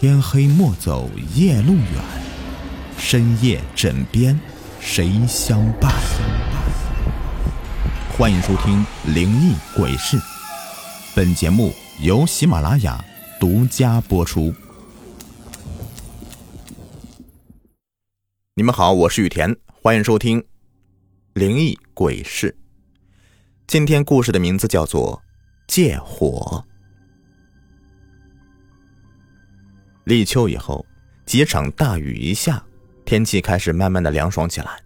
天黑莫走夜路远，深夜枕边谁相伴？欢迎收听《灵异鬼事》，本节目由喜马拉雅独家播出。你们好，我是雨田，欢迎收听《灵异鬼事》。今天故事的名字叫做《借火》。立秋以后，几场大雨一下，天气开始慢慢的凉爽起来。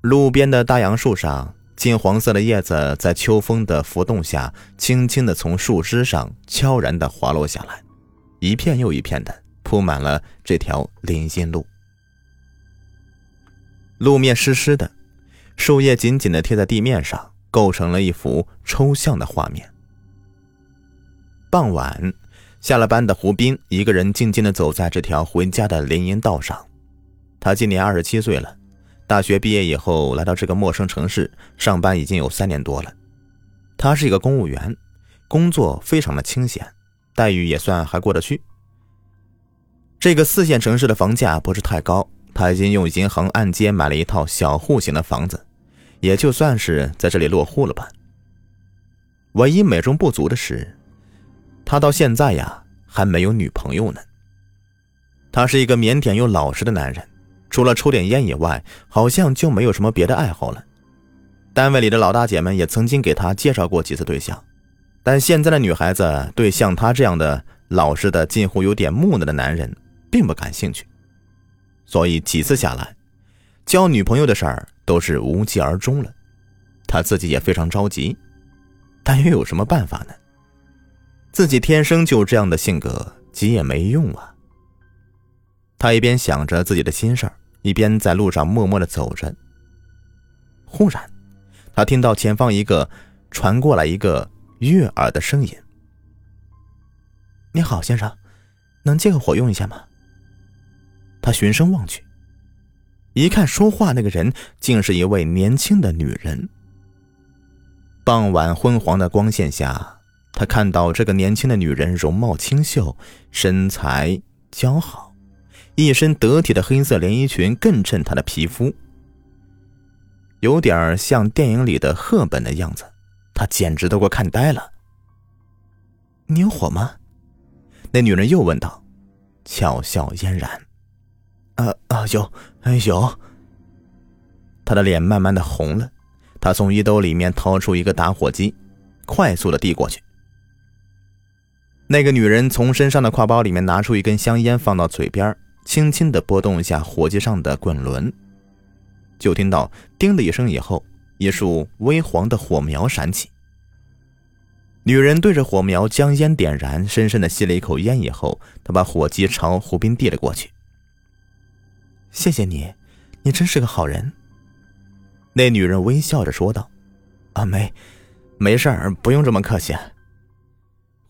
路边的大杨树上，金黄色的叶子在秋风的拂动下，轻轻的从树枝上悄然的滑落下来，一片又一片的铺满了这条林荫路。路面湿湿的，树叶紧紧的贴在地面上，构成了一幅抽象的画面。傍晚。下了班的胡斌一个人静静地走在这条回家的林荫道上。他今年二十七岁了，大学毕业以后来到这个陌生城市上班已经有三年多了。他是一个公务员，工作非常的清闲，待遇也算还过得去。这个四线城市的房价不是太高，他已经用银行按揭买了一套小户型的房子，也就算是在这里落户了吧。唯一美中不足的是。他到现在呀还没有女朋友呢。他是一个腼腆又老实的男人，除了抽点烟以外，好像就没有什么别的爱好了。单位里的老大姐们也曾经给他介绍过几次对象，但现在的女孩子对像他这样的老实的、近乎有点木讷的男人并不感兴趣，所以几次下来，交女朋友的事儿都是无疾而终了。他自己也非常着急，但又有什么办法呢？自己天生就这样的性格，急也没用啊。他一边想着自己的心事儿，一边在路上默默的走着。忽然，他听到前方一个传过来一个悦耳的声音：“你好，先生，能借个火用一下吗？”他循声望去，一看说话那个人竟是一位年轻的女人。傍晚昏黄的光线下。他看到这个年轻的女人容貌清秀，身材姣好，一身得体的黑色连衣裙更衬她的皮肤，有点像电影里的赫本的样子。他简直都给我看呆了。你有火吗？那女人又问道，俏笑嫣然。啊啊，有，有。他的脸慢慢的红了，他从衣兜里面掏出一个打火机，快速的递过去。那个女人从身上的挎包里面拿出一根香烟，放到嘴边，轻轻地拨动一下火机上的滚轮，就听到“叮”的一声，以后一束微黄的火苗闪起。女人对着火苗将烟点燃，深深地吸了一口烟，以后她把火机朝胡斌递了过去。“谢谢你，你真是个好人。”那女人微笑着说道。“啊，没，没事儿，不用这么客气。”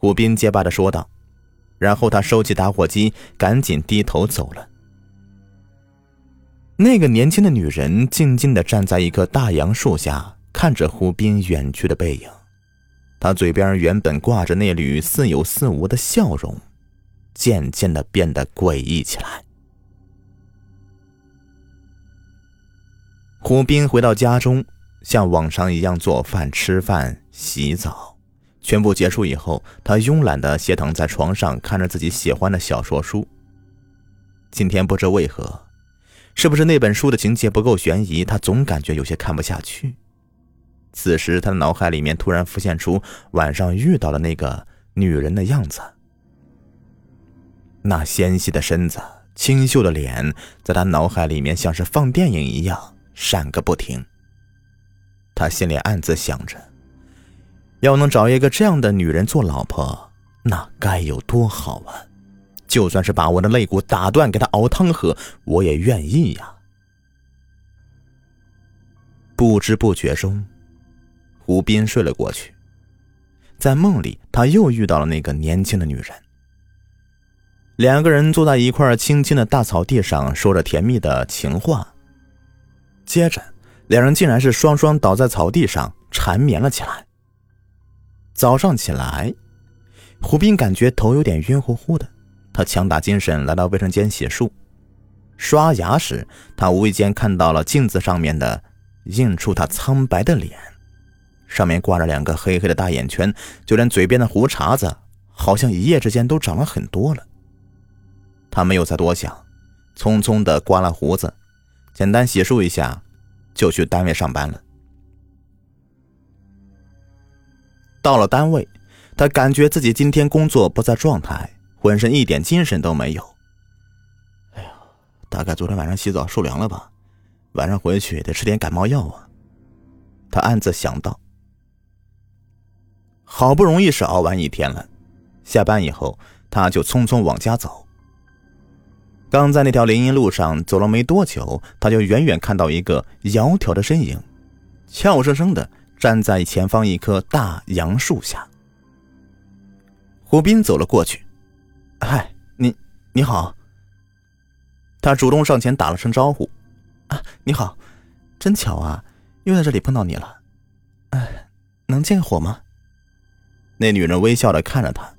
胡斌结巴的说道，然后他收起打火机，赶紧低头走了。那个年轻的女人静静的站在一棵大杨树下，看着胡斌远去的背影，她嘴边原本挂着那缕似有似无的笑容，渐渐的变得诡异起来。胡斌回到家中，像往常一样做饭、吃饭、洗澡。全部结束以后，他慵懒的斜躺在床上，看着自己喜欢的小说书。今天不知为何，是不是那本书的情节不够悬疑，他总感觉有些看不下去。此时，他的脑海里面突然浮现出晚上遇到的那个女人的样子，那纤细的身子、清秀的脸，在他脑海里面像是放电影一样闪个不停。他心里暗自想着。要能找一个这样的女人做老婆，那该有多好啊！就算是把我的肋骨打断，给她熬汤喝，我也愿意呀。不知不觉中，胡斌睡了过去。在梦里，他又遇到了那个年轻的女人。两个人坐在一块青青的大草地上，说着甜蜜的情话。接着，两人竟然是双双倒在草地上缠绵了起来。早上起来，胡斌感觉头有点晕乎乎的，他强打精神来到卫生间洗漱。刷牙时，他无意间看到了镜子上面的映出他苍白的脸，上面挂着两个黑黑的大眼圈，就连嘴边的胡茬子，好像一夜之间都长了很多了。他没有再多想，匆匆的刮了胡子，简单洗漱一下，就去单位上班了。到了单位，他感觉自己今天工作不在状态，浑身一点精神都没有。哎呀大概昨天晚上洗澡受凉了吧，晚上回去得吃点感冒药啊。他暗自想到。好不容易是熬完一天了，下班以后他就匆匆往家走。刚在那条林荫路上走了没多久，他就远远看到一个窈窕的身影，俏生生的站在前方一棵大杨树下。胡斌走了过去，“嗨，你你好。”他主动上前打了声招呼：“啊，你好，真巧啊，又在这里碰到你了。哎，能借个火吗？”那女人微笑的看着他，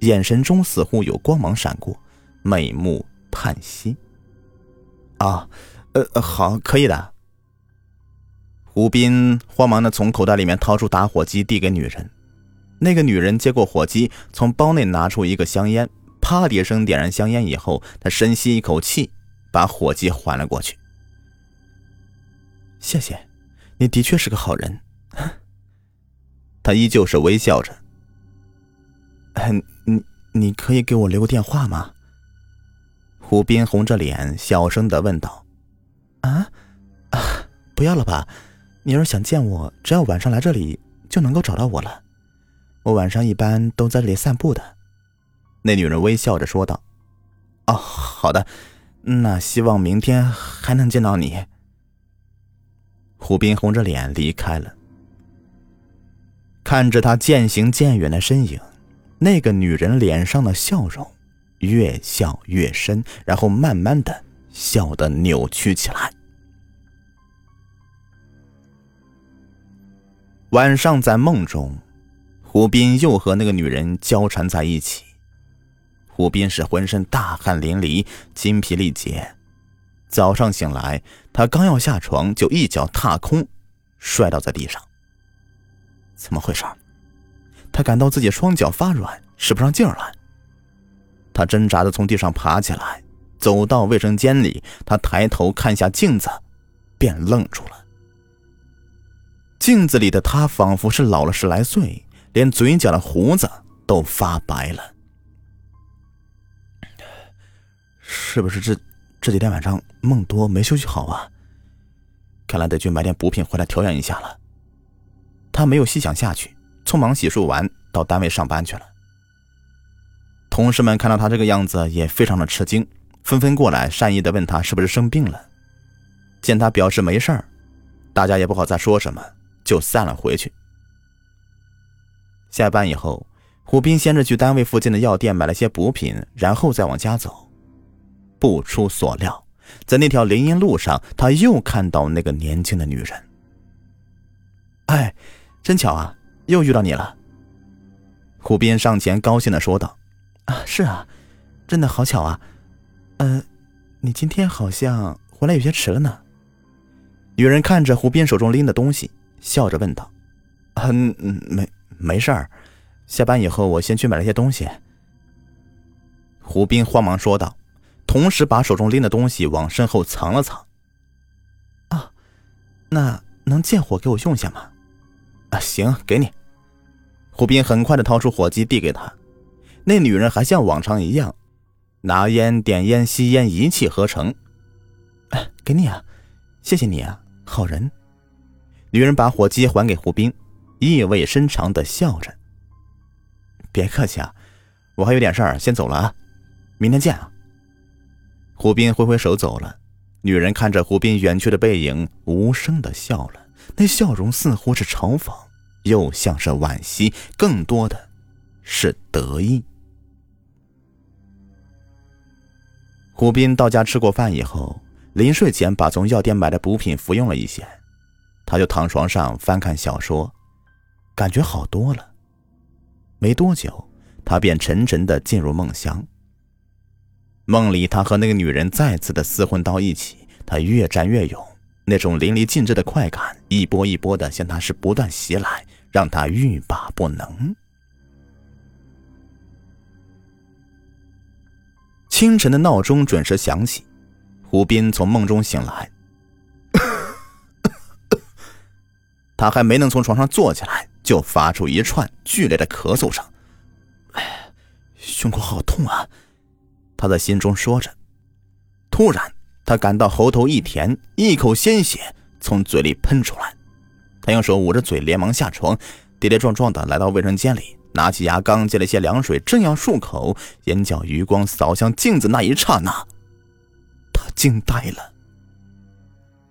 眼神中似乎有光芒闪过，美目叹息。“啊，呃，好，可以的。”胡斌慌忙的从口袋里面掏出打火机，递给女人。那个女人接过火机，从包内拿出一个香烟，啪的一声点燃香烟以后，她深吸一口气。把火机还了过去。谢谢，你的确是个好人。他依旧是微笑着。你你可以给我留个电话吗？胡斌红着脸小声的问道。啊啊，不要了吧？你要是想见我，只要晚上来这里就能够找到我了。我晚上一般都在这里散步的。那女人微笑着说道。哦，好的。那希望明天还能见到你。胡斌红着脸离开了，看着他渐行渐远的身影，那个女人脸上的笑容越笑越深，然后慢慢的笑得扭曲起来。晚上在梦中，胡斌又和那个女人交缠在一起。胡斌是浑身大汗淋漓，筋疲力竭。早上醒来，他刚要下床，就一脚踏空，摔倒在地上。怎么回事？他感到自己双脚发软，使不上劲儿来。他挣扎着从地上爬起来，走到卫生间里。他抬头看下镜子，便愣住了。镜子里的他仿佛是老了十来岁，连嘴角的胡子都发白了。是不是这这几天晚上梦多没休息好啊？看来得去买点补品回来调养一下了。他没有细想下去，匆忙洗漱完到单位上班去了。同事们看到他这个样子也非常的吃惊，纷纷过来善意的问他是不是生病了。见他表示没事儿，大家也不好再说什么，就散了回去。下班以后，胡斌先是去单位附近的药店买了些补品，然后再往家走。不出所料，在那条林荫路上，他又看到那个年轻的女人。哎，真巧啊，又遇到你了。胡斌上前高兴的说道：“啊，是啊，真的好巧啊。呃，你今天好像回来有些迟了呢。”女人看着胡斌手中拎的东西，笑着问道：“嗯嗯，没没事儿，下班以后我先去买了些东西。”胡斌慌忙说道。同时把手中拎的东西往身后藏了藏。啊，那能借火给我用下吗？啊，行，给你。胡斌很快的掏出火机递给他，那女人还像往常一样，拿烟点烟吸烟一气呵成。哎，给你啊，谢谢你啊，好人。女人把火机还给胡斌，意味深长的笑着。别客气啊，我还有点事儿，先走了啊，明天见啊。胡斌挥挥手走了，女人看着胡斌远去的背影，无声的笑了。那笑容似乎是嘲讽，又像是惋惜，更多的是得意。胡斌到家吃过饭以后，临睡前把从药店买的补品服用了一些，他就躺床上翻看小说，感觉好多了。没多久，他便沉沉的进入梦乡。梦里，他和那个女人再次的厮混到一起，他越战越勇，那种淋漓尽致的快感一波一波的向他是不断袭来，让他欲罢不能。清晨的闹钟准时响起，胡斌从梦中醒来，他还没能从床上坐起来，就发出一串剧烈的咳嗽声，哎，胸口好痛啊！他在心中说着，突然，他感到喉头一甜，一口鲜血从嘴里喷出来。他用手捂着嘴，连忙下床，跌跌撞撞的来到卫生间里，拿起牙缸接了些凉水，正要漱口，眼角余光扫向镜子那一刹那，他惊呆了。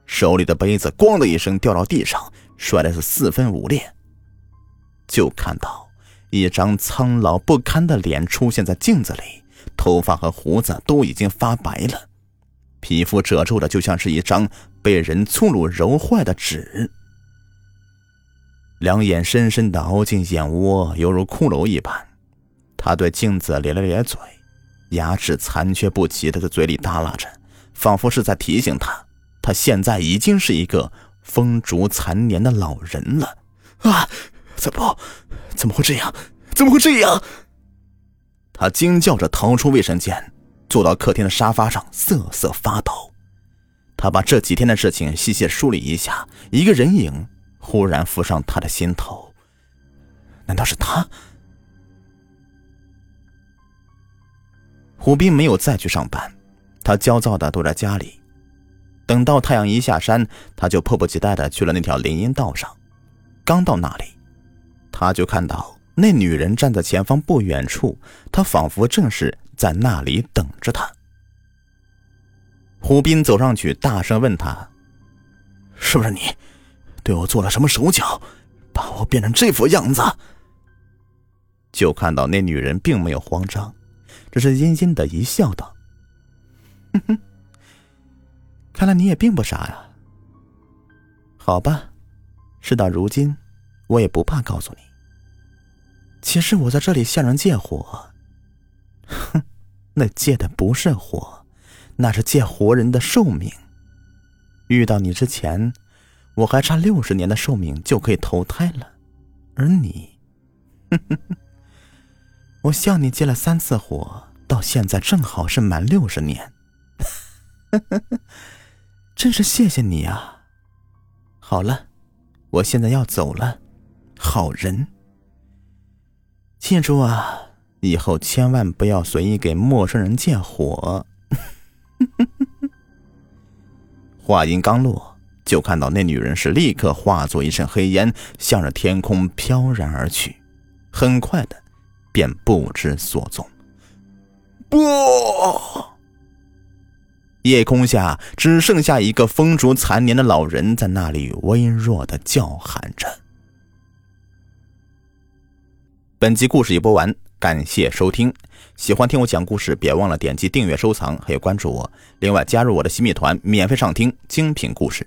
手里的杯子“咣”的一声掉到地上，摔的是四分五裂。就看到一张苍老不堪的脸出现在镜子里。头发和胡子都已经发白了，皮肤褶皱的就像是一张被人粗鲁揉坏的纸。两眼深深的凹进眼窝，犹如骷髅一般。他对镜子咧了咧嘴，牙齿残缺不齐的在嘴里耷拉着，仿佛是在提醒他，他现在已经是一个风烛残年的老人了。啊！怎么？怎么会这样？怎么会这样？他惊叫着逃出卫生间，坐到客厅的沙发上瑟瑟发抖。他把这几天的事情细细梳理一下，一个人影忽然浮上他的心头。难道是他？胡斌没有再去上班，他焦躁的躲在家里。等到太阳一下山，他就迫不及待的去了那条林荫道上。刚到那里，他就看到。那女人站在前方不远处，她仿佛正是在那里等着他。胡斌走上去，大声问他：“是不是你，对我做了什么手脚，把我变成这副样子？”就看到那女人并没有慌张，只是阴阴的一笑，道：“哼哼，看来你也并不傻呀。好吧，事到如今，我也不怕告诉你。”其实我在这里向人借火，哼，那借的不是火，那是借活人的寿命。遇到你之前，我还差六十年的寿命就可以投胎了，而你，哼哼哼，我向你借了三次火，到现在正好是满六十年，真是谢谢你啊！好了，我现在要走了，好人。记住啊，以后千万不要随意给陌生人借火。话音刚落，就看到那女人是立刻化作一阵黑烟，向着天空飘然而去，很快的便不知所踪。不，夜空下只剩下一个风烛残年的老人在那里微弱的叫喊着。本集故事已播完，感谢收听。喜欢听我讲故事，别忘了点击订阅、收藏，还有关注我。另外，加入我的新密团，免费上听精品故事。